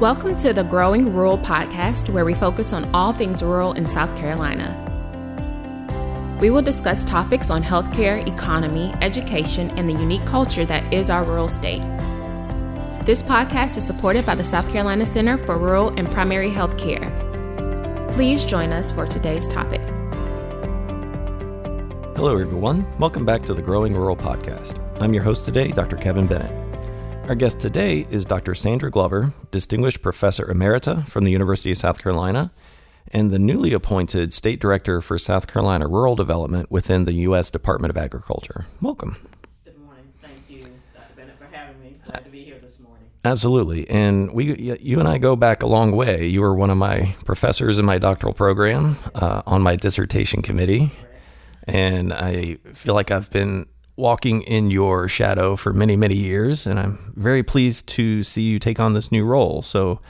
Welcome to the Growing Rural podcast, where we focus on all things rural in South Carolina. We will discuss topics on healthcare, economy, education, and the unique culture that is our rural state. This podcast is supported by the South Carolina Center for Rural and Primary Health Care. Please join us for today's topic. Hello, everyone. Welcome back to the Growing Rural podcast. I'm your host today, Dr. Kevin Bennett. Our guest today is Dr. Sandra Glover, Distinguished Professor Emerita from the University of South Carolina and the newly appointed State Director for South Carolina Rural Development within the U.S. Department of Agriculture. Welcome. Good morning. Thank you, Dr. Bennett, for having me. Glad to be here this morning. Absolutely. And we, you and I go back a long way. You were one of my professors in my doctoral program uh, on my dissertation committee. And I feel like I've been walking in your shadow for many, many years. And I'm very pleased to see you take on this new role. So,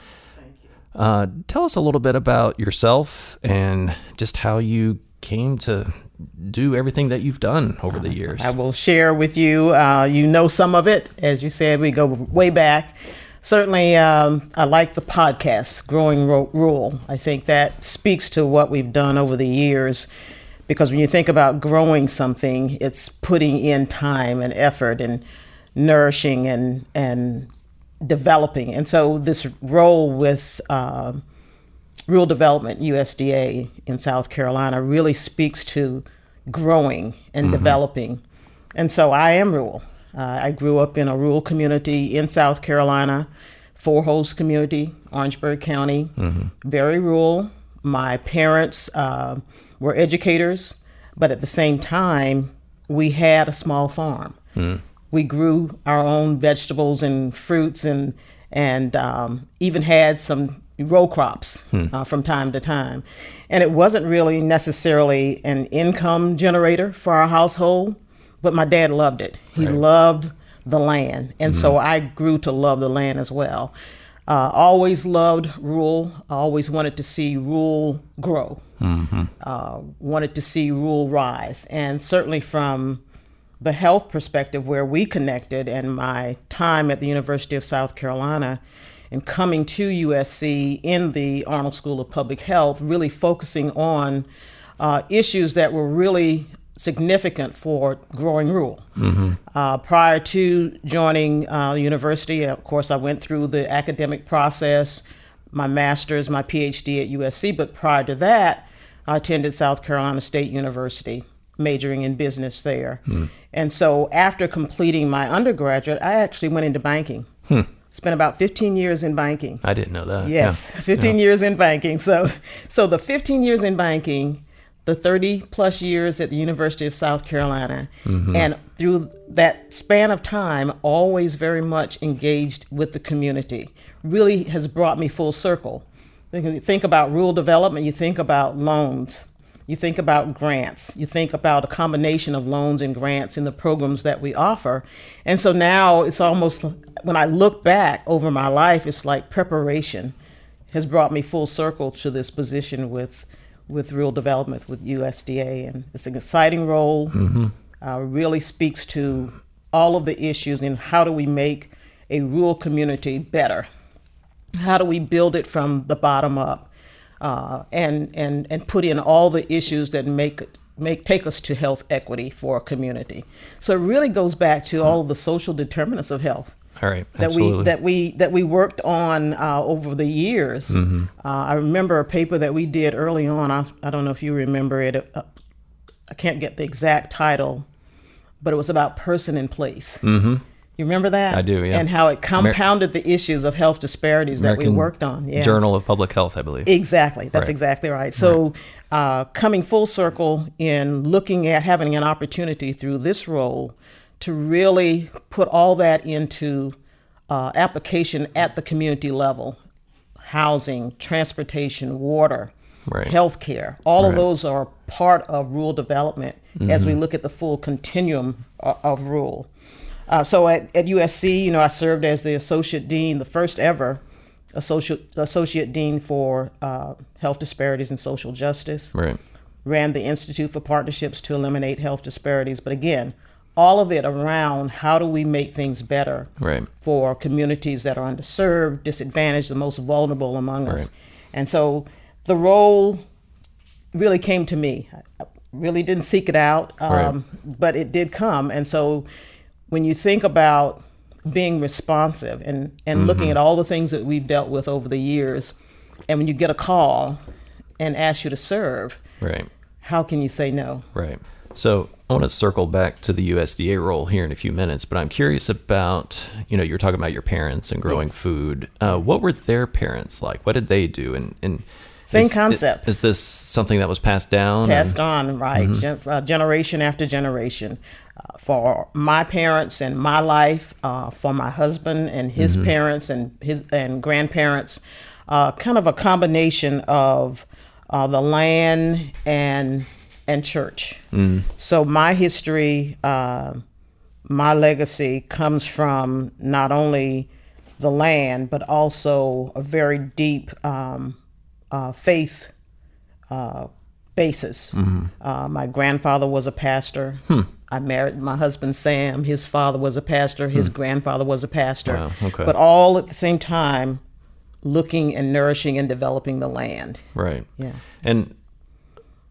uh, tell us a little bit about yourself and just how you came to do everything that you've done over the years. I will share with you. Uh, you know some of it. As you said, we go way back. Certainly, um, I like the podcast, Growing Rural. I think that speaks to what we've done over the years because when you think about growing something, it's putting in time and effort and nourishing and, and developing. And so this role with uh, Rural Development USDA in South Carolina really speaks to growing and mm-hmm. developing. And so I am rural. Uh, I grew up in a rural community in South Carolina, Four Holes community, Orangeburg County, mm-hmm. very rural. My parents uh, were educators, but at the same time, we had a small farm. Mm we grew our own vegetables and fruits and and um, even had some row crops hmm. uh, from time to time. And it wasn't really necessarily an income generator for our household, but my dad loved it. He right. loved the land. And mm-hmm. so I grew to love the land as well. Uh, always loved rural, always wanted to see Rule grow, mm-hmm. uh, wanted to see Rule rise. And certainly from the health perspective where we connected and my time at the University of South Carolina and coming to USC in the Arnold School of Public Health, really focusing on uh, issues that were really significant for growing rural. Mm-hmm. Uh, prior to joining uh, university, of course, I went through the academic process, my master's, my PhD at USC, but prior to that, I attended South Carolina State University majoring in business there. Hmm. And so after completing my undergraduate, I actually went into banking. Hmm. Spent about 15 years in banking. I didn't know that. Yes, yeah. 15 yeah. years in banking. So so the 15 years in banking, the 30 plus years at the University of South Carolina, mm-hmm. and through that span of time, always very much engaged with the community, really has brought me full circle. You think about rural development, you think about loans, you think about grants, you think about a combination of loans and grants in the programs that we offer. And so now it's almost, when I look back over my life, it's like preparation has brought me full circle to this position with, with rural development with USDA. And it's an exciting role, mm-hmm. uh, really speaks to all of the issues and how do we make a rural community better? How do we build it from the bottom up? uh, and and and put in all the issues that make make take us to health equity for a community. So it really goes back to all of the social determinants of health. All right, that we that we that we worked on uh, over the years. Mm-hmm. Uh, I remember a paper that we did early on. I, I don't know if you remember it. Uh, I can't get the exact title, but it was about person in place. Mm-hmm. You remember that? I do, yeah. And how it compounded Amer- the issues of health disparities American that we worked on. Yes. Journal of Public Health, I believe. Exactly. That's right. exactly right. So, right. Uh, coming full circle in looking at having an opportunity through this role to really put all that into uh, application at the community level housing, transportation, water, right. healthcare. All right. of those are part of rural development mm-hmm. as we mm-hmm. look at the full continuum of, of rural. Uh, so at, at USC, you know, I served as the associate dean, the first ever associate associate dean for uh, health disparities and social justice. Right. Ran the Institute for Partnerships to Eliminate Health Disparities, but again, all of it around how do we make things better Right. for communities that are underserved, disadvantaged, the most vulnerable among us. Right. And so the role really came to me. I really didn't seek it out, um, but it did come. And so when you think about being responsive and, and Mm-hmm. looking at all the things that we've dealt with over the years, and when you get a call and ask you to serve, Right. how can you say no? Right. So I want to circle back to the USDA role here in a few minutes, but I'm curious about, you know, you're talking about your parents and growing food. Uh, what were their parents like? What did they do? And, and Same is- concept. Is, this something that was passed down? passed And- on, right? Gen- uh, generation after generation. Uh, for my parents and my life, uh, for my husband and his parents and his and grandparents, uh, kind of a combination of uh, the land and and church. So my history, uh, my legacy comes from not only the land but also a very deep um, uh, faith uh, basis. Uh, my grandfather was a pastor. I married my husband Sam. His father was a pastor. His grandfather was a pastor. Wow, okay. But all at the same time, looking and nourishing and developing the land. Right. Yeah. And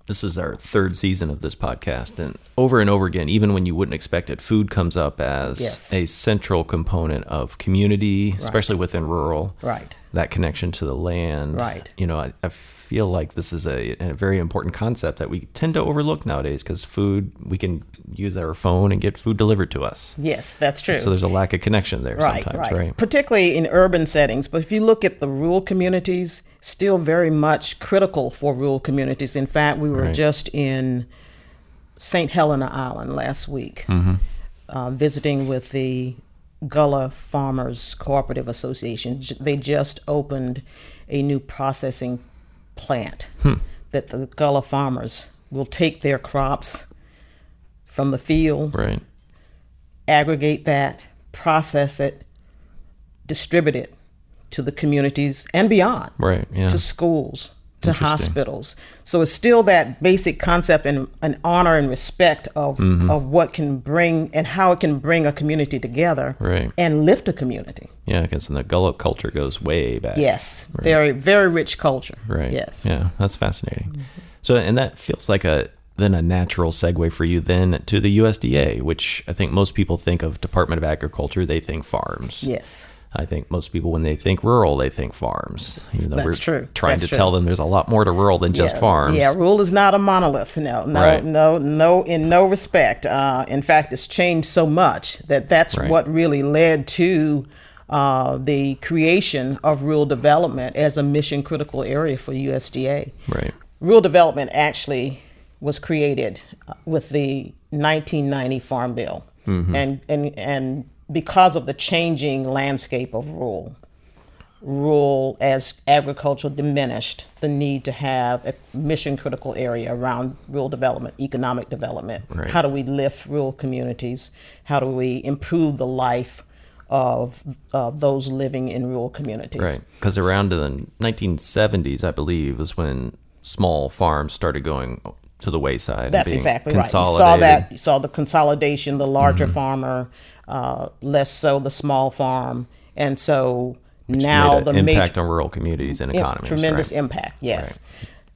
this is our third season of this podcast. And over and over again, even when you wouldn't expect it, food comes up as Yes. a central component of community, especially within rural. Right. That connection to the land. Right. You know, I, I feel like this is a, a very important concept that we tend to overlook nowadays because food, we can use our phone and get food delivered to us. Yes, that's true. So there's a lack of connection there right, sometimes, right. right? Particularly in urban settings. But if you look at the rural communities, still very much critical for rural communities. In fact, we were Right. just in St. Helena Island last week, Mm-hmm. uh, visiting with the Gullah Farmers Cooperative Association. They just opened a new processing plant Hmm. that the Gullah farmers will take their crops from the field Right. aggregate that, process it, distribute it to the communities and beyond, Right. Yeah. to schools, to hospitals. So it's still that basic concept and an honor and respect of Mm-hmm. of what can bring and how it can bring a community together Right. and lift a community. yeah. i Because the Gullah culture goes way back. Yes, very very rich culture. Right. Yes. Yeah, that's fascinating. So, and that feels like a then a natural segue for you then to the USDA, which I think most people think of Department of Agriculture, they think farms. Yes. I think most people, when they think rural, they think farms. Even though That's we're true. trying That's to true. tell them there's a lot more to rural than just yeah, farms. Yeah, rural is not a monolith. No, no, Right. no, no, in no respect. Uh, in fact, it's changed so much that that's Right. what really led to uh, the creation of rural development as a mission critical area for USDA. Right. Rural development actually was created uh, with the 1990 Farm Bill, and and and because of the changing landscape of rural, rural as agriculture diminished, the need to have a mission critical area around rural development, economic development. Right. How do we lift rural communities? How do we improve the life of of those living in rural communities? Right. Because around the 1970s, I believe, was when small farms started going to the wayside. and That's exactly right. You saw that. You saw the consolidation, the larger farmer, uh, less so the small farm, and so now Made the an major impact on rural communities and economies. tremendous right? impact. Yes.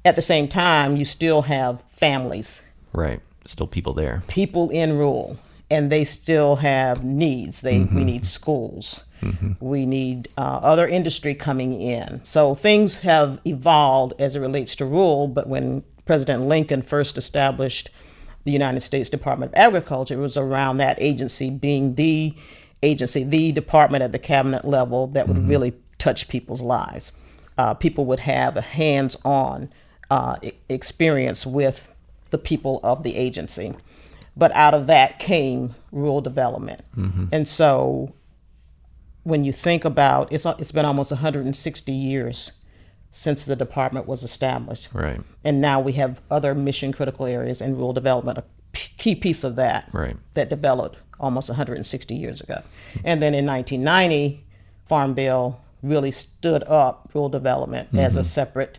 At the same time, you still have families, Right. Still people there. people in rural, and they still have needs. They Mm-hmm. we need schools. We need uh, other industry coming in. So things have evolved as it relates to rural. But when President Lincoln first established the United States Department of Agriculture, it was around that agency being the agency, the department at the cabinet level that would really touch people's lives. Uh, people would have a hands-on uh, e- experience with the people of the agency. But out of that came rural development. And so when you think about it's it's been almost 160 years since the department was established. Right. And now we have other mission critical areas and rural development, a p- key piece of that Right. that developed almost 160 years ago. And then in 1990, Farm Bill really stood up rural development as a separate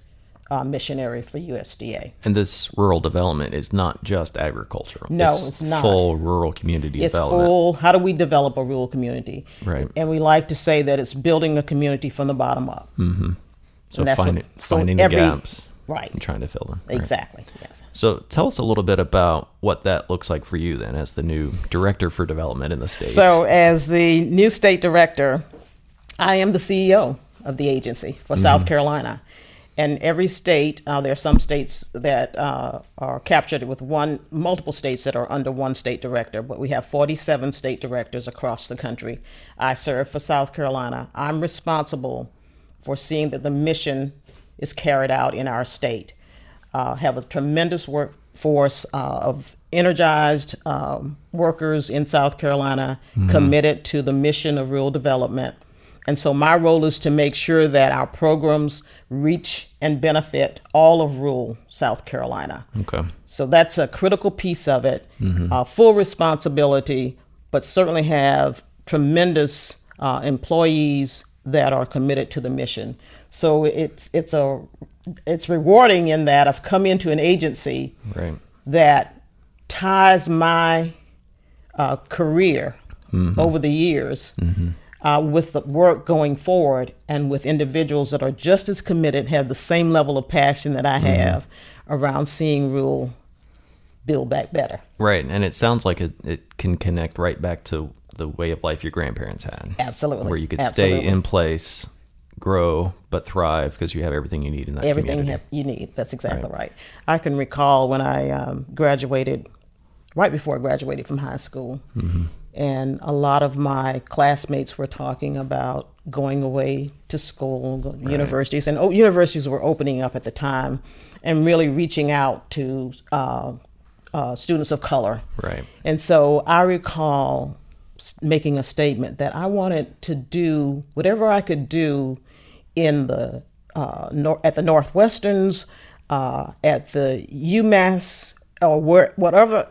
uh, missionary for USDA. And this rural development is not just agricultural. No, it's not. Full rural community It's development. full. How do we develop a rural community? Right. And we like to say that it's building a community from the bottom up. So that's what- finding so every- the gaps Right. and trying to fill them. Right. Exactly. Yes. So tell us a little bit about what that looks like for you then as the new director for development in the state. So, as the new state director, I am the CEO of the agency for South Carolina. And every state, uh, there are some states that uh, are captured with one, multiple states that are under one state director, but we have 47 state directors across the country. I serve for South Carolina. I'm responsible for seeing that the mission is carried out in our state. Uh, have a tremendous workforce uh, of energized um, workers in South Carolina committed to the mission of rural development. And so my role is to make sure that our programs reach and benefit all of rural South Carolina. okay. So that's a critical piece of it. Uh, full responsibility, but certainly have tremendous uh, employees that are committed to the mission. So it's it's a it's rewarding in that I've come into an agency Right. that ties my uh, career over the years uh, with the work going forward and with individuals that are just as committed, have the same level of passion that I have around seeing rural build back better. Right. And it sounds like it, it can connect right back to the way of life your grandparents had. Absolutely. Where you could Absolutely. stay in place, grow, but thrive because you have everything you need in that Everything you, community. have, you need. That's exactly right. I can recall when I um, graduated, right before I graduated from high school, Mm-hmm. and a lot of my classmates were talking about going away to school, to universities, and oh, universities were opening up at the time, and really reaching out to uh, uh, students of color. Right. And so I recall making a statement that I wanted to do whatever I could do in the uh, nor- at the Northwesterns, uh, at the UMass, or where, whatever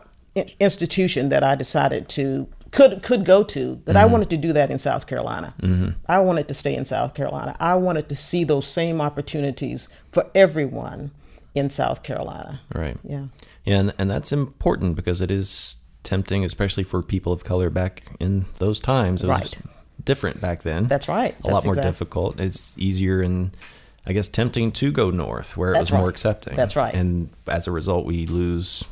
institution that I decided to could could go to. That I wanted to do that in South Carolina. I wanted to stay in South Carolina. I wanted to see those same opportunities for everyone in South Carolina. Right. Yeah. Yeah, and, and that's important because it is tempting, especially for people of color back in those times. It was Right. different back then. That's right. A lot more exact- difficult. It's easier and I guess tempting to go north where it That's was more accepting. That's right. And as a result, we lose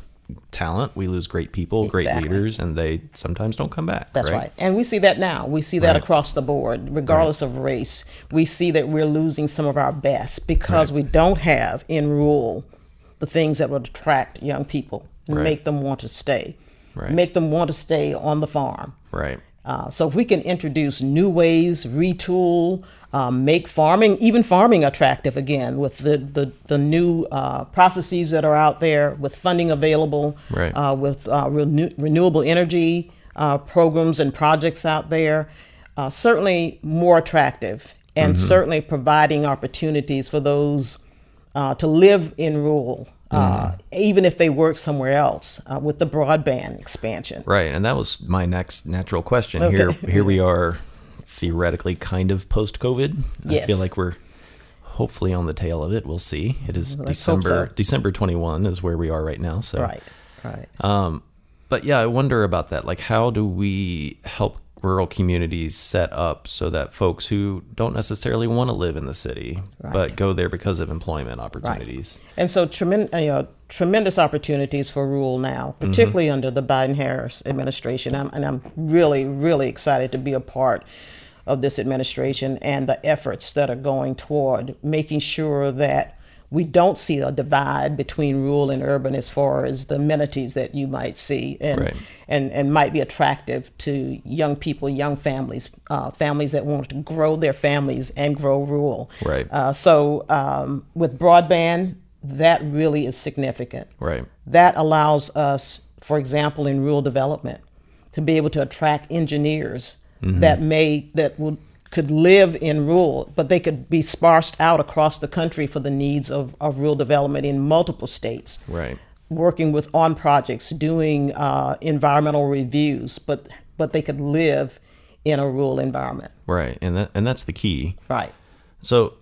talent, we lose great people, great leaders, and they sometimes don't come back. That's right. And we see that now. We see that Right. across the board, regardless of race. We see that we're losing some of our best because we don't have in rule the things that would attract young people and Right. make them want to stay, Right. make them want to stay on the farm. Right. Uh, so if we can introduce new ways, retool, um, make farming, even farming attractive again with the, the, the new uh, processes that are out there, with funding available, Right. uh, with uh, renew- renewable energy uh, programs and projects out there, uh, certainly more attractive and certainly providing opportunities for those uh, to live in rural, uh, even if they work somewhere else uh, with the broadband expansion. Right, and that was my next natural question. Okay. Here, here we are, theoretically, kind of post-COVID. I feel like we're hopefully on the tail of it. We'll see. It is hope December. so. December twenty-one is where we are right now. So, Right, right. Um, but yeah, I wonder about that. Like, how do we help rural communities set up so that folks who don't necessarily want to live in the city but go there because of employment opportunities? And so tremendous, you know, tremendous opportunities for rural now, mm-hmm. particularly under the Biden-Harris administration. I'm, and I'm really, really excited to be a part of this administration and the efforts that are going toward making sure that we don't see a divide between rural and urban as far as the amenities that you might see and Right. and, and might be attractive to young people, young families, uh, families that want to grow their families and grow rural. Right. Uh, so um, with broadband, that really is significant. Right. That allows us, for example, in rural development, to be able to attract engineers that may that would could live in rural, but they could be sparsed out across the country for the needs of, of rural development in multiple states Right. working with on projects, doing uh, environmental reviews, but but they could live in a rural environment. Right. And that, and that's the key. Right. So,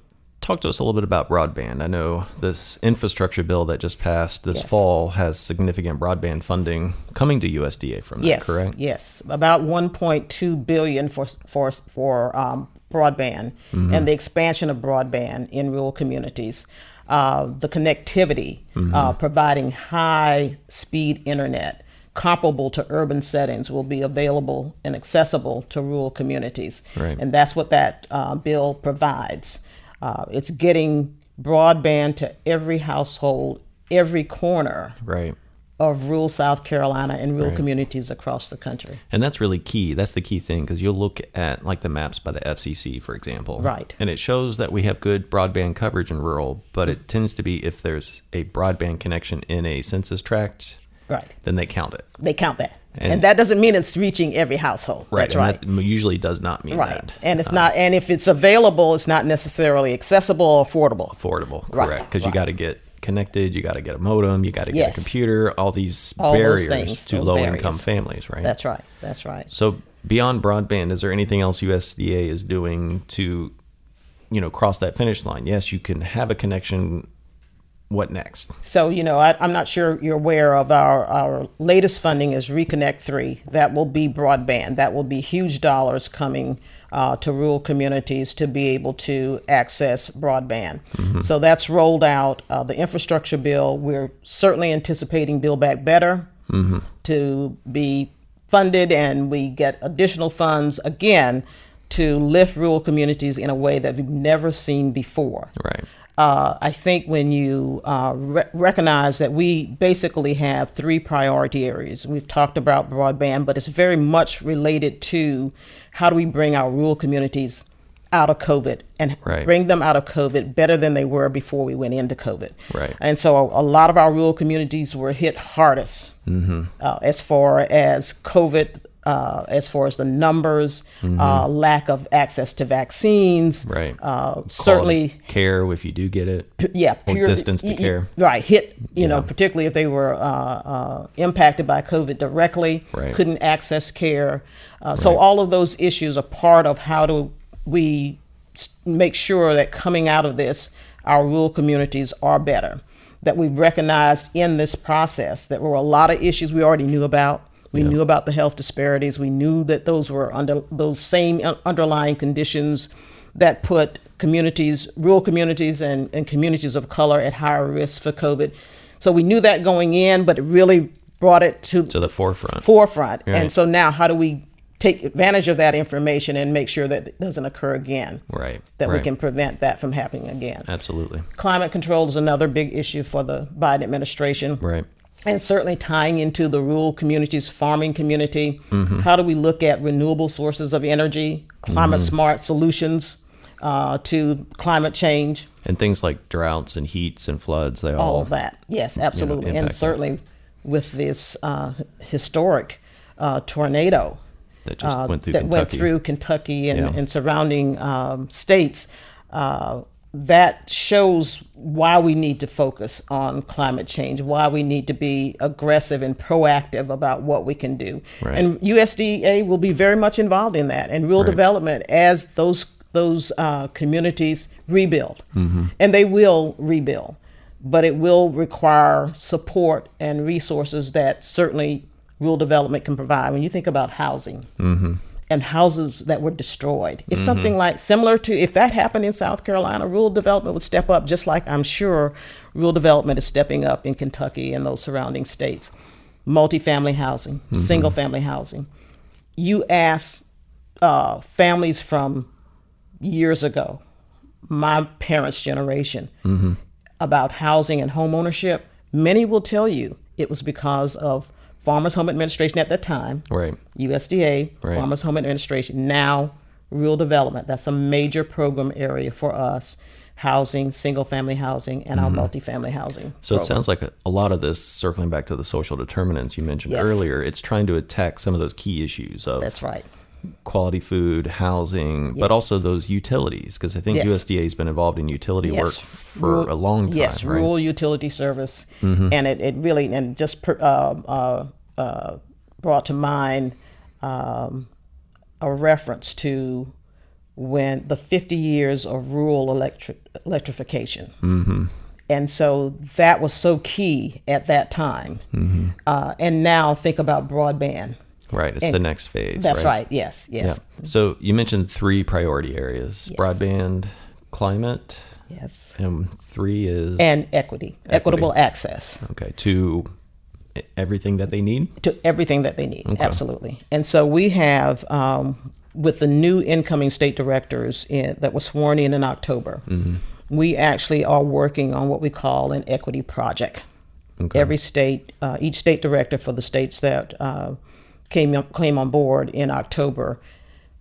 talk to us a little bit about broadband. I know this infrastructure bill that just passed this Yes. fall has significant broadband funding coming to USDA from that, Yes, correct? yes, about 1.2 billion for for for um, broadband Mm-hmm. and the expansion of broadband in rural communities. Uh, the connectivity, Mm-hmm. uh, providing high speed internet comparable to urban settings will be available and accessible to rural communities. Right. And that's what that uh, bill provides. Uh, it's getting broadband to every household, every corner Right. of rural South Carolina and rural Right. communities across the country. And that's really key. That's the key thing because you'll look at like the maps by the FCC, for example. Right. And it shows that we have good broadband coverage in rural, but it tends to be if there's a broadband connection in a census tract, Right. then they count it. They count that. And, And- that doesn't mean it's reaching every household. Right. That's right. that usually does not mean right. that. And it's uh, not and if it's available, it's not necessarily accessible or affordable. affordable, correct? Because you right. got to get connected, you got to get a modem, you got to get Yes. a computer, all these All barriers things, to low income families, right? That's right. That's right. So beyond broadband, is there anything else USDA is doing to, you know, cross that finish line? Yes, you can have a connection. What next? So, you know, I, I'm not sure you're aware of our, our latest funding is Reconnect 3. That will be broadband. That will be huge dollars coming uh, to rural communities to be able to access broadband. So that's rolled out. Uh, the infrastructure bill, we're certainly anticipating Build Back Better to be funded, and we get additional funds again to lift rural communities in a way that we've never seen before Right. Uh, I think when you uh, re- recognize that we basically have three priority areas, we've talked about broadband, but it's very much related to how do we bring our rural communities out of COVID and Right. bring them out of COVID better than they were before we went into COVID. Right. And so a, lot of our rural communities were hit hardest Mm-hmm. uh, as far as COVID. Uh, as far as the numbers, uh, lack of access to vaccines, Mm-hmm. Right. Uh, certainly, care if you do get it. p- yeah, pure distance to y- care. Right, hit you know, particularly if they were uh, uh, impacted by COVID directly, Right. couldn't access care. Uh, So Right. all of those issues are part of how do we make sure that coming out of this, our rural communities are better. That we've recognized in this process that there were a lot of issues we already knew about. We knew about the health disparities. We knew that those were under those same uh, underlying conditions that put communities, rural communities, and, and communities of color at higher risk for COVID. So we knew that going in, but it really brought it to, To the forefront. forefront. Right. And so now, how do we take advantage of that information and make sure that it doesn't occur again? Right. That we can prevent that from happening again. Absolutely. Climate control is another big issue for the Biden administration Right. And certainly tying into the rural communities, farming community. Mm-hmm. How do we look at renewable sources of energy, climate Mm-hmm. smart solutions uh, to climate change, And things like droughts and heats and floods, they all, all of that? Yes, absolutely. impact and that. certainly with this uh, historic uh, tornado that just uh, went through that Kentucky. went through Kentucky and, Yeah. and surrounding um, states. That shows why we need to focus on climate change, why we need to be aggressive and proactive about what we can do. Right. And USDA will be very much involved in that and rural Right. development as those those uh, communities rebuild, Mm-hmm. and they will rebuild, but it will require support and resources that certainly rural development can provide. When you think about housing Mm-hmm. And houses that were destroyed, if something like similar to if that happened in South Carolina, rural development would step up, just like I'm sure rural development is stepping up in Kentucky and those surrounding states. Multifamily housing, Mm-hmm. single family housing. You ask uh, families from years ago, my parents' generation, Mm-hmm. about housing and home ownership, many will tell you it was because of Farmers Home Administration at that time, Right. USDA, Right. Farmers Home Administration, now rural development. That's a major program area for us. Housing, single family housing, and our multifamily housing. Mm-hmm. So it sounds like a, a lot of this, circling back to the social determinants you mentioned Yes. earlier, it's trying to attack some of those key issues of That's right. quality food, housing, but also those utilities, because I think Yes. USDA has been involved in utility work for a long time. Yes, right? Mm-hmm. rural utility service, and it, it really and just per, uh, uh, uh, brought to mind um, a reference to when the 50 years of rural electric, electrification. Mm-hmm. And so that was so key at that time. Mm-hmm. Uh, and now think about broadband. Right, it's And the next phase. That's right. Yes, Yeah. yes, So you mentioned three priority areas: Yes. broadband, climate, yes. and three is And equity, equitable access okay to everything that they need. to everything that they need. Absolutely. And so we have, um, with the new incoming state directors in, that were sworn in in October, we actually are working on what we call an equity project. Okay. Every state, uh, each state director for the states that uh, came came on board in October,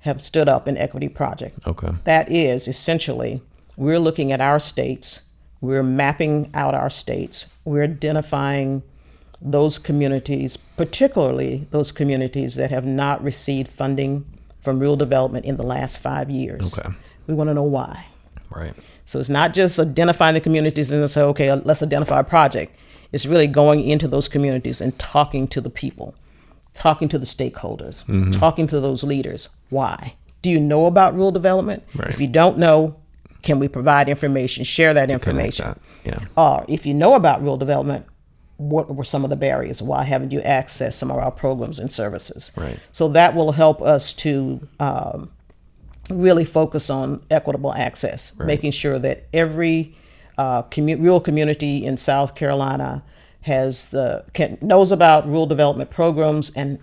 have stood up an equity project. Okay. That is essentially, we're looking at our states, we're mapping out our states, we're identifying those communities, particularly those communities that have not received funding from rural development in the last five years. Okay. We want to know why. Right. So it's not just identifying the communities and say, okay, let's identify a project. It's really going into those communities and talking to the people, talking to the stakeholders, mm-hmm. talking to those leaders. Why? Do you know about rural development? Right. If you don't know, can we provide information, share that Connect information? that. Yeah. Or if you know about rural development, what were some of the barriers? Why haven't you accessed some of our programs and services? Right. So that will help us to um, really focus on equitable access, making sure that every uh, commu- rural community in South Carolina has the can, knows about rural development programs and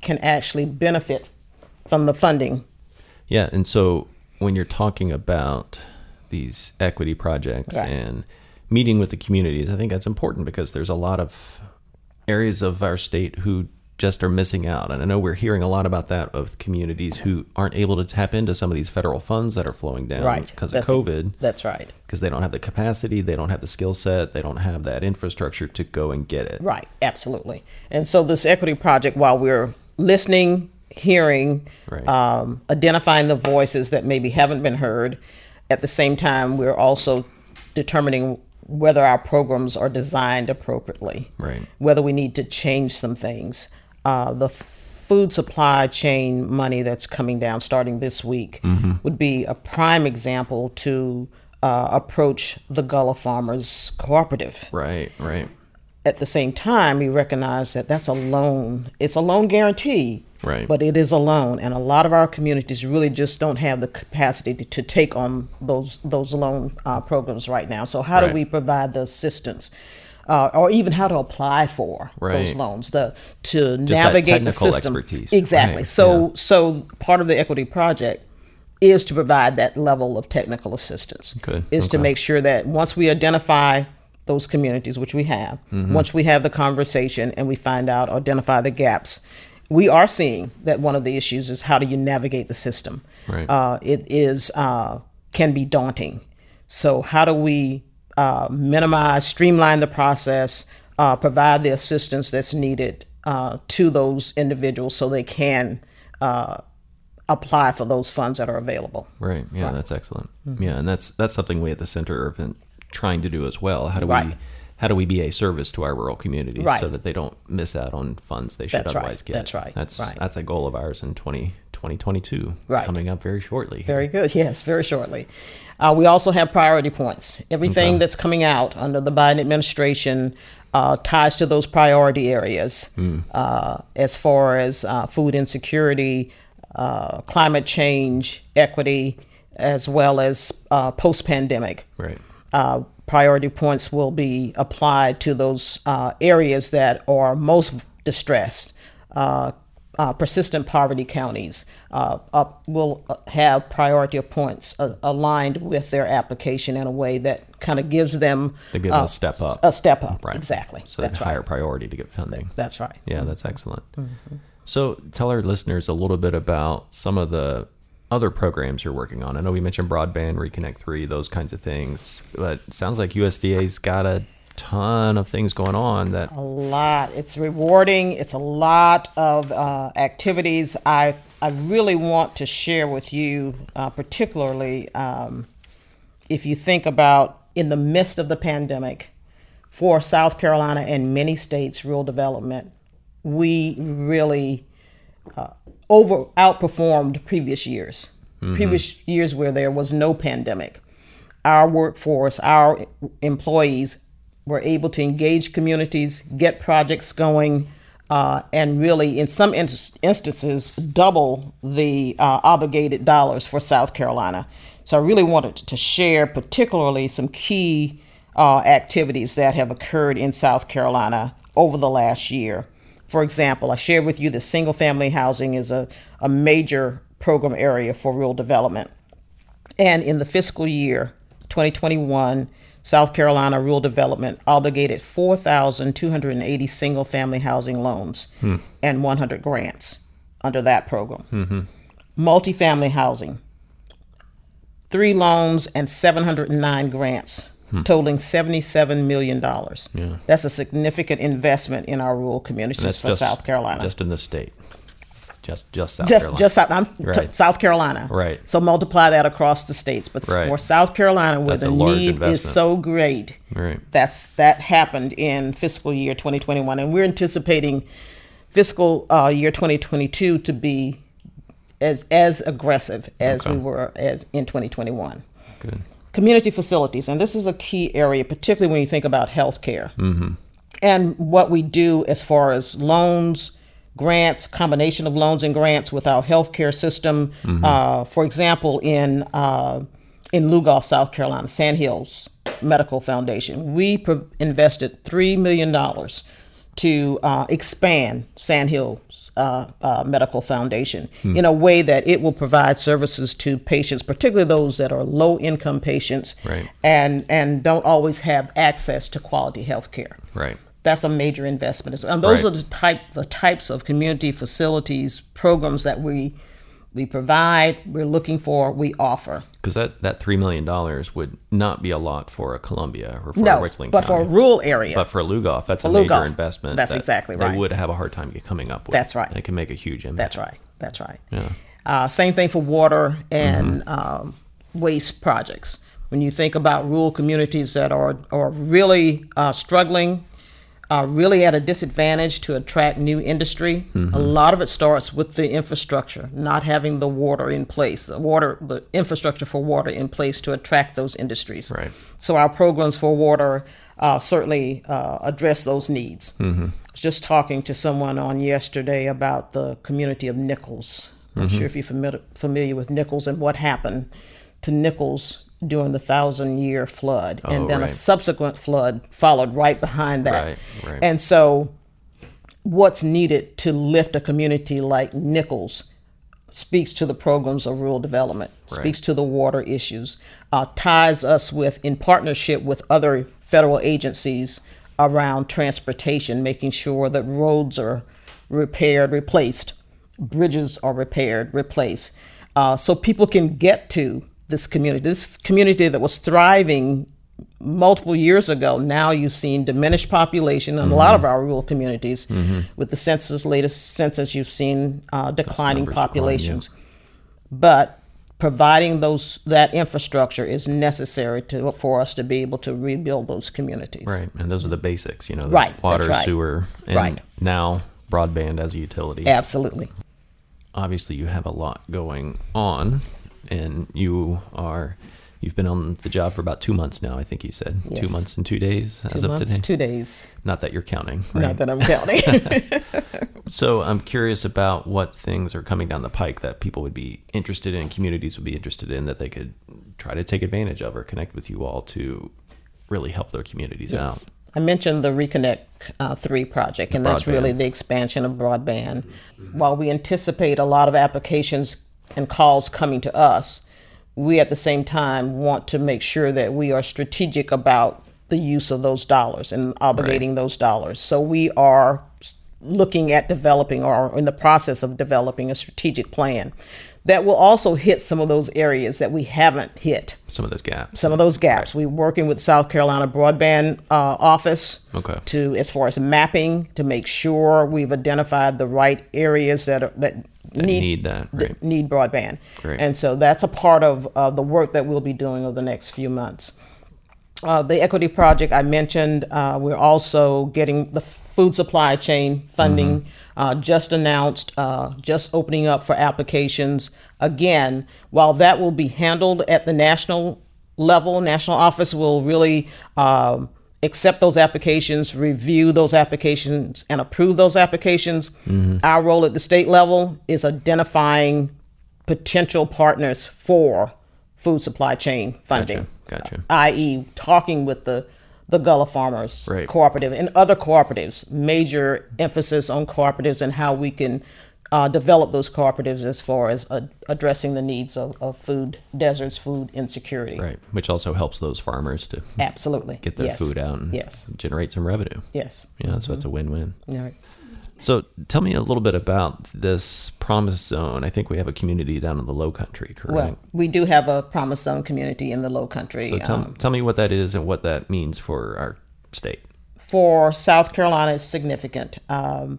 can actually benefit from the funding. Yeah, and so when you're talking about these equity projects Right. and meeting with the communities, I think that's important because there's a lot of areas of our state who just are missing out. And I know we're hearing a lot about that of communities who aren't able to tap into some of these federal funds that are flowing down Right. because of That's- COVID. That's right. Because they don't have the capacity, they don't have the skill set, they don't have that infrastructure to go and get it. Right, absolutely. And so this equity project, while we're listening, hearing, Right. um, identifying the voices that maybe haven't been heard, at the same time, we're also determining whether our programs are designed appropriately, Right. whether we need to change some things. Uh, the food supply chain money that's coming down starting this week would be a prime example to uh, approach the Gullah Farmers Cooperative Right, right, at the same time, we recognize that that's a loan. It's a loan guarantee, Right. But it is a loan, and a lot of our communities really just don't have the capacity to, to take on those those loan uh, programs right now. So how Right. do we provide the assistance? Uh, or even how to apply for those loans, the to that navigate the technical system. expertise. Exactly. Right, So so part of the equity project is to provide that level of technical assistance. Good. Is to make sure that once we identify those communities, which we have, Mm-hmm. once we have the conversation and we find out, identify the gaps, we are seeing that one of the issues is how do you navigate the system. Right. Uh, it is uh, can be daunting. So how do we uh, minimize, streamline the process, uh, provide the assistance that's needed uh, to those individuals so they can uh, apply for those funds that are available. right. Yeah, that's excellent. Mm-hmm. Yeah, and that's that's something we at the center been trying to do as well. How do we how do we be a service to our rural communities Right. so that they don't miss out on funds they should That's right. otherwise get? That's right. That's Right. that's a goal of ours in 20, 2022 Right. coming up very shortly. Very good. Yes, very shortly. Uh, we also have priority points. Everything Okay. that's coming out under the Biden administration uh, ties to those priority areas uh, as far as uh, food insecurity, uh, climate change, equity, as well as uh, post pandemic. Right. Uh, priority points will be applied to those uh, areas that are most distressed. Uh, uh, persistent poverty counties uh, up, will have priority points uh, aligned with their application in a way that kind of gives them They give them a step up. A step up, Right. exactly. So that's right. higher priority to get funding. That's right. Yeah, that's excellent. So tell our listeners a little bit about some of the other programs you're working on. I know we mentioned broadband, Reconnect 3, those kinds of things, but sounds like USDA's got a ton of things going on that A lot. It's rewarding. It's a lot of uh, activities. I I really want to share with you, uh, particularly um, if you think about in the midst of the pandemic, for South Carolina and many states, rural development, we really uh, over outperformed previous years. previous years where there was no pandemic, our workforce, our employees were able to engage communities, get projects going, uh, and really, in some inst- instances, double the uh, obligated dollars for South Carolina. So I really wanted to share, particularly, some key uh, activities that have occurred in South Carolina over the last year. For example, I shared with you that single family housing is a, a major program area for rural development. And in the fiscal year 2021, South Carolina Rural Development obligated 4,280 single family housing loans hmm. and 100 grants under that program. Mm-hmm. Multifamily housing, three loans and 709 grants, totaling $77 million. Yeah. That's a significant investment in our rural communities for just South Carolina. Just in the state. Just just South just Carolina. just South, I'm t- Right. South Carolina. Right. So multiply that across the states. But Right. for South Carolina, where That's the need is so great, Right. that's that happened in fiscal year 2021, and we're anticipating fiscal uh, year 2022 to be as as aggressive as Okay. we were as in 2021 Good. Community facilities, and this is a key area, particularly when you think about healthcare and what we do as far as loans, grants, combination of loans and grants with our healthcare system. Uh, for example, in uh, in Lugoff, South Carolina, Sandhills Medical Foundation, we invested three million dollars to uh, expand Sandhills uh, uh, Medical Foundation in a way that it will provide services to patients, particularly those that are low income patients Right. and and don't always have access to quality health care. Right. That's a major investment. as well. And those Right. are the type the types of community facilities programs that we we provide, we're looking for, we offer. Because that, that $3 million would not be a lot for a Columbia or for a No, Richland but for a rural area, But for Lugoff, that's a For major investment. that's that exactly right. They would have a hard time coming up with. That's right. It can make a huge impact. That's right. That's right. Uh, same thing for water and Mm-hmm. um, waste projects. When you think about rural communities that are are really uh, struggling, uh, really at a disadvantage to attract new industry, Mm-hmm. a lot of it starts with the infrastructure, not having the water in place, the water, the infrastructure for water in place to attract those industries. Right. So our programs for water uh, certainly uh, address those needs. I was just talking to someone on yesterday about the community of Nichols. I'm not sure if you're familiar, familiar with Nichols and what happened to Nichols during the thousand year flood, Oh, and then a subsequent flood followed right behind that. Right, right. And so, what's needed to lift a community like Nichols speaks to the programs of rural development, speaks to the water issues, uh, ties us with, in partnership with other federal agencies around transportation, making sure that roads are repaired, replaced, bridges are repaired, replaced, uh, so people can get to this community. This community that was thriving multiple years ago. Now you've seen diminished population in a lot of our rural communities. With the census, latest census, you've seen uh, declining numbers decline, yeah. populations. But providing those that infrastructure is necessary to for us to be able to rebuild those communities. Right. And those are the basics, you know, the Right, water, right. sewer, and Right. now broadband as a utility. Absolutely. obviously you have a lot going on and you are you've been on the job for about two months now i think you said. Two months and two days as Two of months, today? two days. not that you're counting right? Not that I'm counting. so i'm curious about what things are coming down the pike that people would be interested in communities would be interested in that they could try to take advantage of or connect with you all to really help their communities out. I mentioned the Reconnect uh, 3 project, and that's really the expansion of broadband. While we anticipate a lot of applications and calls coming to us, we at the same time want to make sure that we are strategic about the use of those dollars and obligating those dollars. So we are looking at developing or in the process of developing a strategic plan that will also hit some of those areas that we haven't hit some of those gaps some of those gaps. We're working with South Carolina Broadband uh, Office Okay. to, as far as mapping, to make sure we've identified the right areas that are, that, need, need that, right. need broadband. Great. And so that's a part of uh, the work that we'll be doing over the next few months. Uh, the equity project I mentioned, uh, we're also getting the food supply chain funding Mm-hmm. uh, just announced, uh, just opening up for applications. Again, while that will be handled at the national level, national office will really um, accept those applications, review those applications, and approve those applications. Mm-hmm. Our role at the state level is identifying potential partners for food supply chain funding Gotcha. i.e., talking with the the Gullah Farmers Right. Cooperative and other cooperatives. Major emphasis on cooperatives and how we can uh, develop those cooperatives as far as uh, addressing the needs of, of food deserts, food insecurity. Right. Which also helps those farmers to Absolutely. get their Yes. food out and Yes. generate some revenue. Yes. Yeah, so it's a win-win. All right. So tell me a little bit about this promise zone. I think we have a community down in the low country, correct? Well, we do have a Promise Zone community in the Low Country. so tell, um, tell me what that is and what that means for our state. for South Carolina is significant. Um,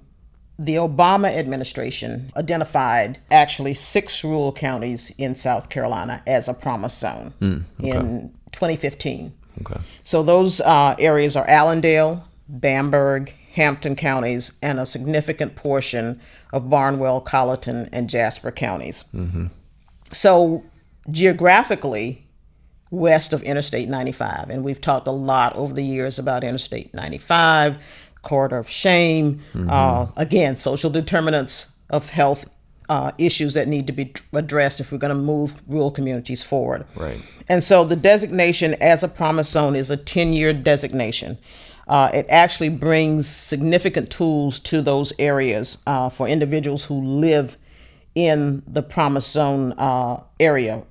the Obama administration identified actually six rural counties in South Carolina as a promise zone in 2015. Okay. So those uh, areas are Allendale, Bamberg, Hampton counties, and a significant portion of Barnwell, Colleton, and Jasper counties. So geographically, west of Interstate 95, and we've talked a lot over the years about Interstate 95, corridor of shame, uh, again, social determinants of health uh, issues that need to be addressed if we're going to move rural communities forward. Right. And so the designation as a promise zone is a 10 year designation. Uh, it actually brings significant tools to those areas uh, for individuals who live in the promise zone uh, area.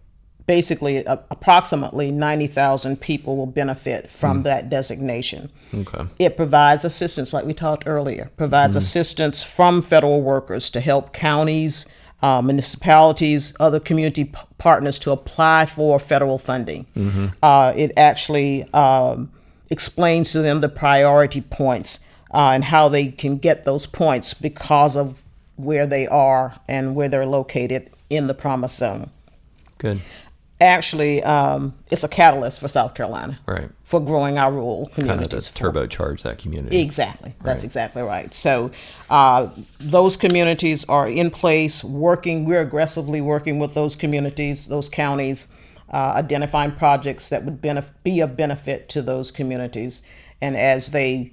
Basically, a- approximately 90,000 people will benefit from that designation. Okay. It provides assistance, like we talked earlier, provides assistance from federal workers to help counties, uh, municipalities, other community p- partners to apply for federal funding. Uh, it actually um, explains to them the priority points uh, and how they can get those points because of where they are and where they're located in the promise zone. Good. Actually, um, it's a catalyst for South Carolina Right. for growing our rural Kind of communities. turbocharge that community. Exactly. That's exactly right. So uh, those communities are in place, working. We're aggressively working with those communities, those counties, uh, identifying projects that would benef- be of benefit to those communities. And as they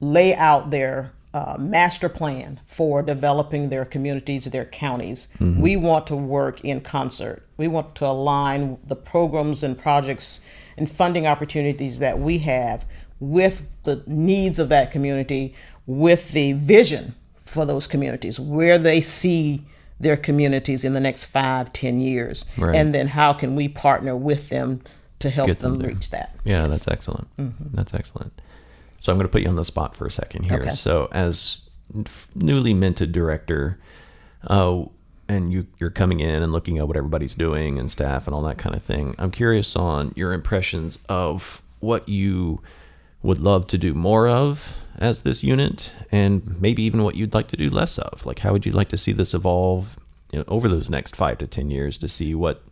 lay out their uh, master plan for developing their communities, their counties, we want to work in concert. We want to align the programs and projects and funding opportunities that we have with the needs of that community, with the vision for those communities, where they see their communities in the next five, ten years, Right. and then how can we partner with them to help Get them them, reach that? Yeah, that's excellent. That's excellent. So I'm going to put you on the spot for a second here. Okay. So as newly minted director, uh, and you you're coming in and looking at what everybody's doing and staff and all that kind of thing. I'm curious on your impressions of what you would love to do more of as this unit, and maybe even what you'd like to do less of. Like, how would you like to see this evolve you know, over those next five to ten years to see what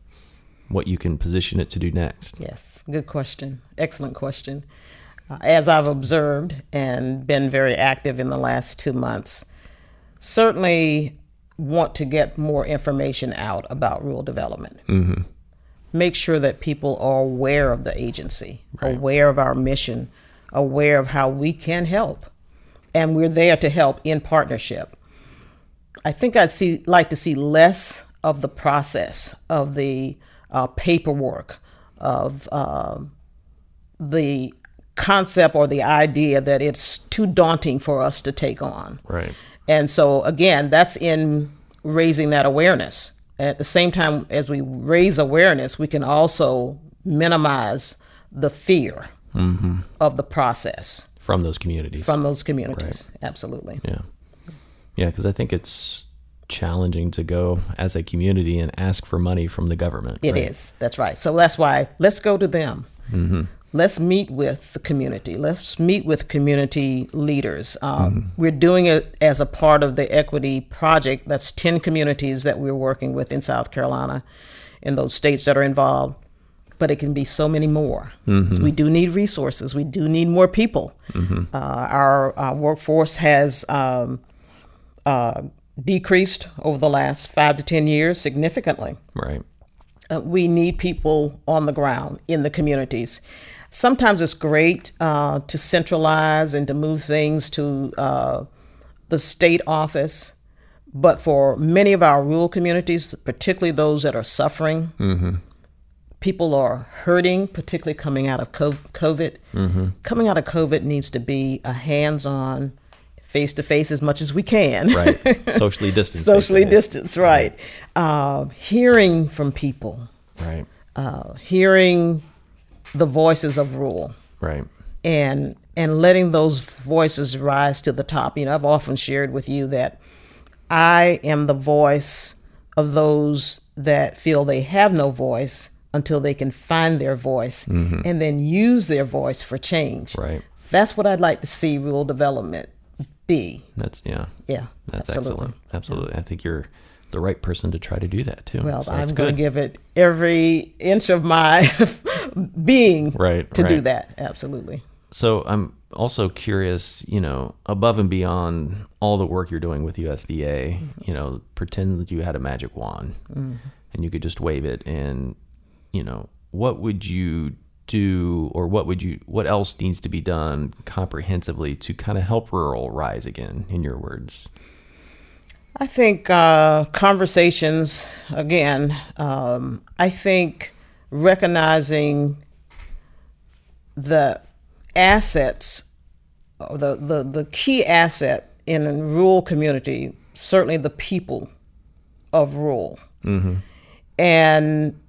what you can position it to do next? Yes, good question. Excellent question. Uh, as I've observed and been very active in the last two months, certainly want to get more information out about rural development. Make sure that people are aware of the agency, aware of our mission, aware of how we can help. And we're there to help in partnership. I think I'd see like to see less of the process of the uh, paperwork of um, the concept or the idea that it's too daunting for us to take on. Right. And so again, that's in raising that awareness. At the same time as we raise awareness, we can also minimize the fear mm-hmm. of the process from those communities. from those communities. Absolutely. yeah, yeah, because I think it's challenging to go as a community and ask for money from the government. It is. right? That's right. So that's why let's go to them. Mm-hmm. Let's meet with the community. Let's meet with community leaders. Um, We're doing it as a part of the equity project. That's 10 communities that we're working with in South Carolina, in those states that are involved. But it can be so many more. We do need resources. We do need more people. Uh, our, uh workforce has um, uh, decreased over the last five to 10 years significantly. Right. Uh, we need people on the ground in the communities. Sometimes it's great uh, to centralize and to move things to uh, the state office, but for many of our rural communities, particularly those that are suffering, people are hurting, particularly coming out of co- COVID. Coming out of COVID needs to be a hands on, face to face as much as we can. Right. Socially distanced. Socially distanced, right. Uh, hearing from people, Right. uh, hearing the voices of rule. Right. and and letting those voices rise to the top. You know, I've often shared with you that I am the voice of those that feel they have no voice until they can find their voice mm-hmm. and then use their voice for change. Right. That's what I'd like to see rural development be. That's yeah. Yeah, That's absolutely. excellent. Absolutely. I think you're the right person to try to do that too. Well, So I'm going to give it every inch of my being Right, to do that. Absolutely. So I'm also curious, you know, above and beyond all the work you're doing with USDA, mm-hmm. you know, pretend that you had a magic wand mm-hmm. and you could just wave it and, you know, what would you do or what would you what else needs to be done comprehensively to kind of help rural rise again in your words? I think uh, conversations, again, um, I think recognizing the assets, the, the, the key asset in a rural community, certainly the people of rural. And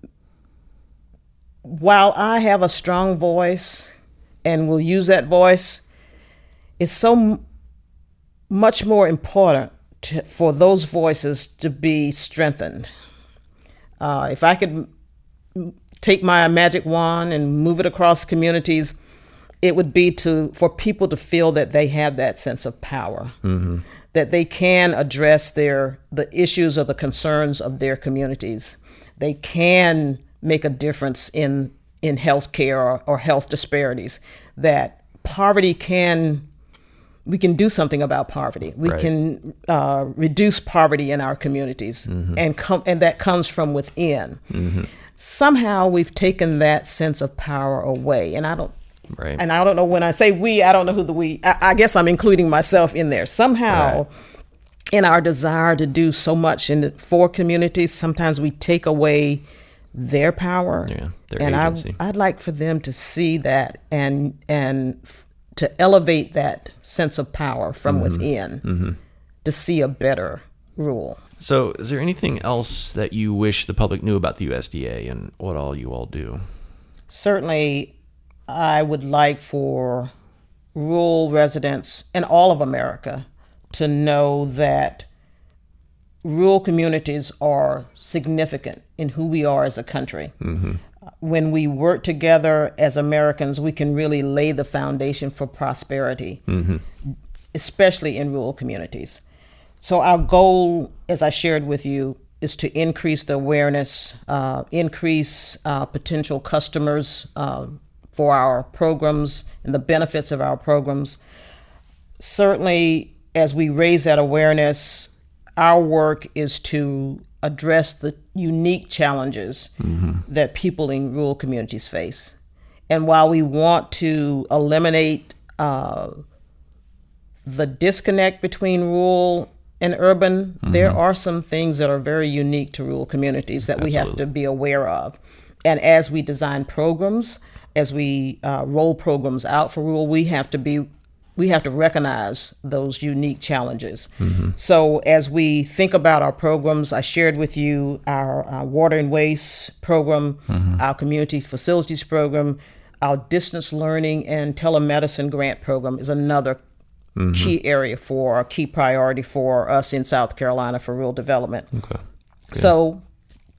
while I have a strong voice and will use that voice, it's so m- much more important to, for those voices to be strengthened. Uh, if I could take my magic wand and move it across communities, it would be to for people to feel that they have that sense of power, that they can address their the issues or the concerns of their communities. They can make a difference in in healthcare or, or health disparities. That poverty can we can do something about poverty. We Right. can uh, reduce poverty in our communities, and com- and that comes from within. Somehow we've taken that sense of power away, and I don't. Right. And I don't know when I say we, I don't know who the we. I, I guess I'm including myself in there somehow. Right. In our desire to do so much in the, for communities, sometimes we take away their power. Yeah, their and agency. I, I'd like for them to see that and and to elevate that sense of power from Mm-hmm. within to see a better rule. So, is there anything else that you wish the public knew about the USDA and what all you all do? Certainly, I would like for rural residents in all of America to know that rural communities are significant in who we are as a country. When we work together as Americans, we can really lay the foundation for prosperity, especially in rural communities. So, our goal, as I shared with you, is to increase the awareness, uh, increase uh, potential customers uh, for our programs and the benefits of our programs. Certainly, as we raise that awareness, our work is to address the unique challenges that people in rural communities face. And while we want to eliminate uh, the disconnect between rural and urban, there are some things that are very unique to rural communities that we have to be aware of. And as we design programs, as we uh, roll programs out for rural, we have to be we have to recognize those unique challenges. So as we think about our programs, I shared with you our uh, water and waste program, our community facilities program, our distance learning and telemedicine grant program is another key area for a key priority for us in South Carolina for rural development. Okay. So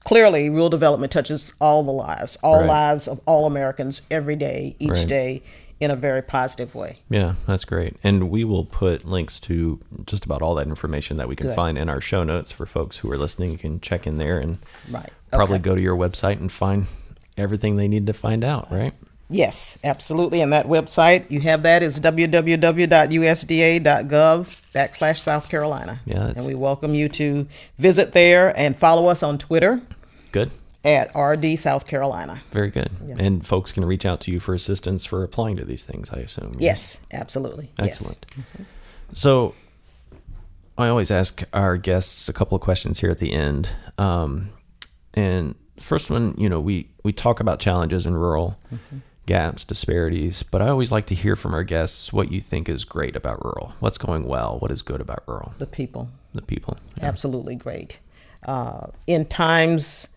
clearly, rural development touches all the lives, all Right. lives of all Americans every day, each Right. day, in a very positive way. Yeah, that's great. And we will put links to just about all that information that we can Good. find in our show notes for folks who are listening. You can check in there and Right. probably go to your website and find everything they need to find out, right? Yes, absolutely. And that website, you have that is www.usda.gov backslash South Carolina. Yeah, And we welcome you to visit there and follow us on Twitter Good. At RD South Carolina. Very good. And folks can reach out to you for assistance for applying to these things, I assume. Yes, absolutely. Yes. Excellent. So, I always ask our guests a couple of questions here at the end. Um, and first one, you know, we we talk about challenges in rural gaps, disparities, but I always like to hear from our guests what you think is great about rural. What's going well? What is good about rural? The people. The people. Absolutely great. Uh, in times,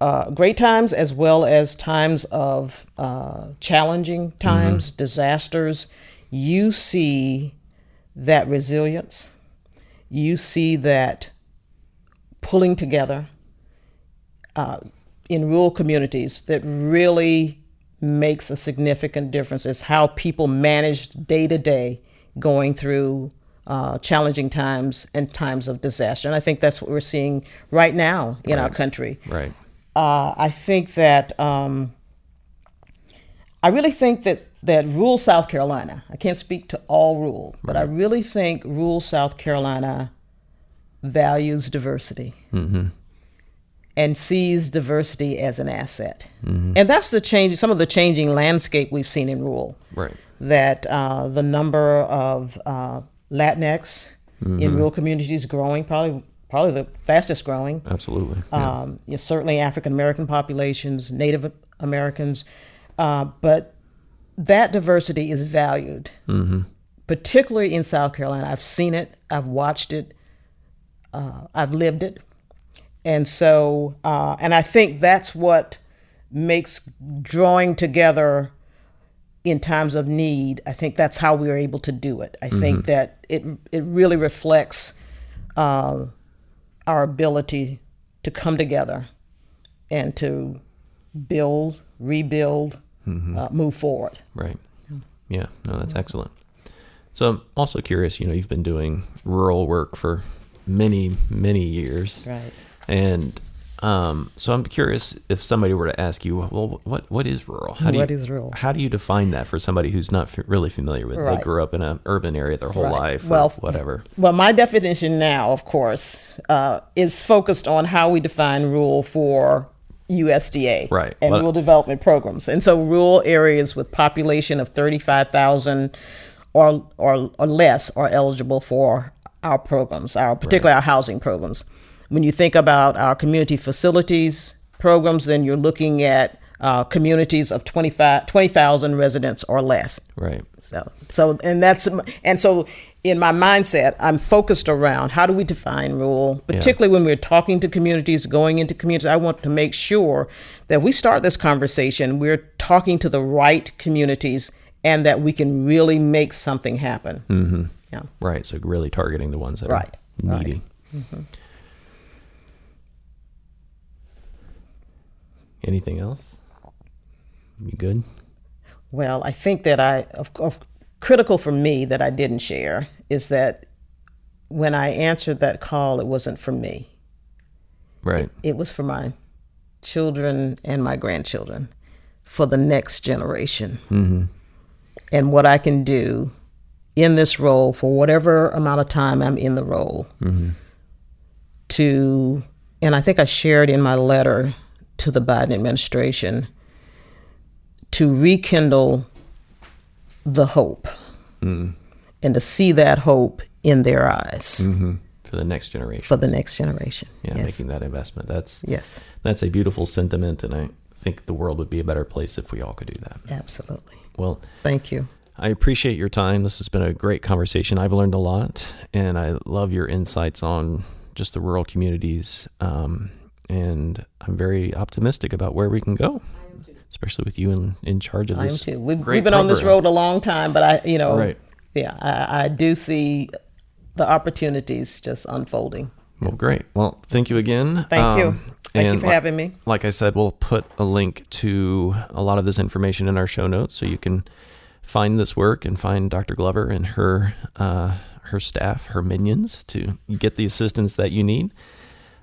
uh, great times, as well as times of uh, challenging times, disasters, you see that resilience. You see that pulling together uh, in rural communities that really makes a significant difference is how people manage day to day going through uh, challenging times and times of disaster. And I think that's what we're seeing right now in our country. Right. Uh, I think that um, I really think that that rural South Carolina. I can't speak to all rural, but I really think rural South Carolina values diversity and sees diversity as an asset. And that's the change. Some of the changing landscape we've seen in rural Right. that uh, the number of uh, Latinx in rural communities growing, probably probably the fastest growing. Absolutely. Yeah. Um, you know, certainly African American populations, Native Americans, uh, but that diversity is valued, particularly in South Carolina. I've seen it, I've watched it, uh, I've lived it, and so uh, and I think that's what makes drawing together in times of need. I think that's how we are able to do it. I think that it it really reflects uh, our ability to come together and to build, rebuild, uh, move forward. Right. Yeah. No, that's excellent. So I'm also curious. You know, you've been doing rural work for many, many years. Right. And um, so I'm curious if somebody were to ask you, well, what what is rural? How do What you, is rural? How do you define that for somebody who's not f- really familiar with? it? They grew up in an urban area their whole Right. life, or Well, whatever. Well, my definition now, of course, uh, is focused on how we define rural for USDA Right. and Well- rural development programs. And so, rural areas with population of thirty-five thousand or, or or less are eligible for our programs, our particularly our housing programs. When you think about our community facilities programs, then you're looking at uh, communities of 25 20,000 residents or less. Right. So, so, and that's, and so in my mindset, I'm focused around how do we define rural, particularly when we're talking to communities, going into communities. I want to make sure that we start this conversation, we're talking to the right communities and that we can really make something happen. Mm-hmm. Yeah. Right. So really targeting the ones that Right, are right. needy. Anything else? You good? Well, I think that I, of, of critical for me that I didn't share is that when I answered that call, it wasn't for me. Right. it was for my children and my grandchildren for the next generation mm-hmm. and what i can do in this role for whatever amount of time i'm in the role to and i think i shared in my letter to the biden administration to rekindle the hope and to see that hope in their eyes For the next generation. for the next generation yeah, yes making that investment. That's yes that's a beautiful sentiment, and I think the world would be a better place if we all could do that. absolutely Well, Thank you. I appreciate your time. This has been a great conversation. I've learned a lot, and I love your insights on just the rural communities. Um, and I'm very optimistic about where we can go, especially with you in, in charge of this. I am too. We've, we've been on this road a long time, but I, you know, Right. yeah, I, I do see the opportunities just unfolding. Well, great. Well, thank you again. Thank you. Um, Thank you for li- having me. Like I said, we'll put a link to a lot of this information in our show notes, so you can find this work and find Dr. Glover and her uh, her staff, her minions, to get the assistance that you need.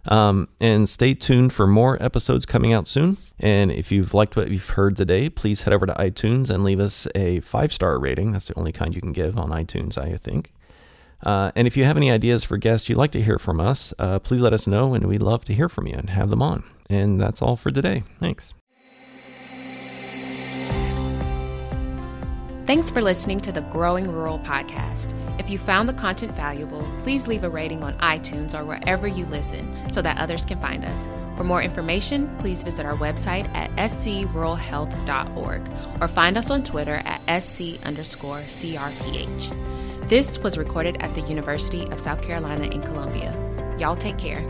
Um, and stay tuned for more episodes coming out soon. And if you've liked what you've heard today, please head over to iTunes and leave us a five star rating. That's the only kind you can give on iTunes, I think. Uh, and if you have any ideas for guests you'd like to hear from us, uh, please let us know, and we'd love to hear from you and have them on. And that's all for today. Thanks. Thanks for listening to the Growing Rural podcast. If you found the content valuable, please leave a rating on iTunes or wherever you listen so that others can find us. For more information, please visit our website at scruralhealth.org or find us on Twitter at sc underscore crph. This was recorded at the University of South Carolina in Columbia. Y'all take care.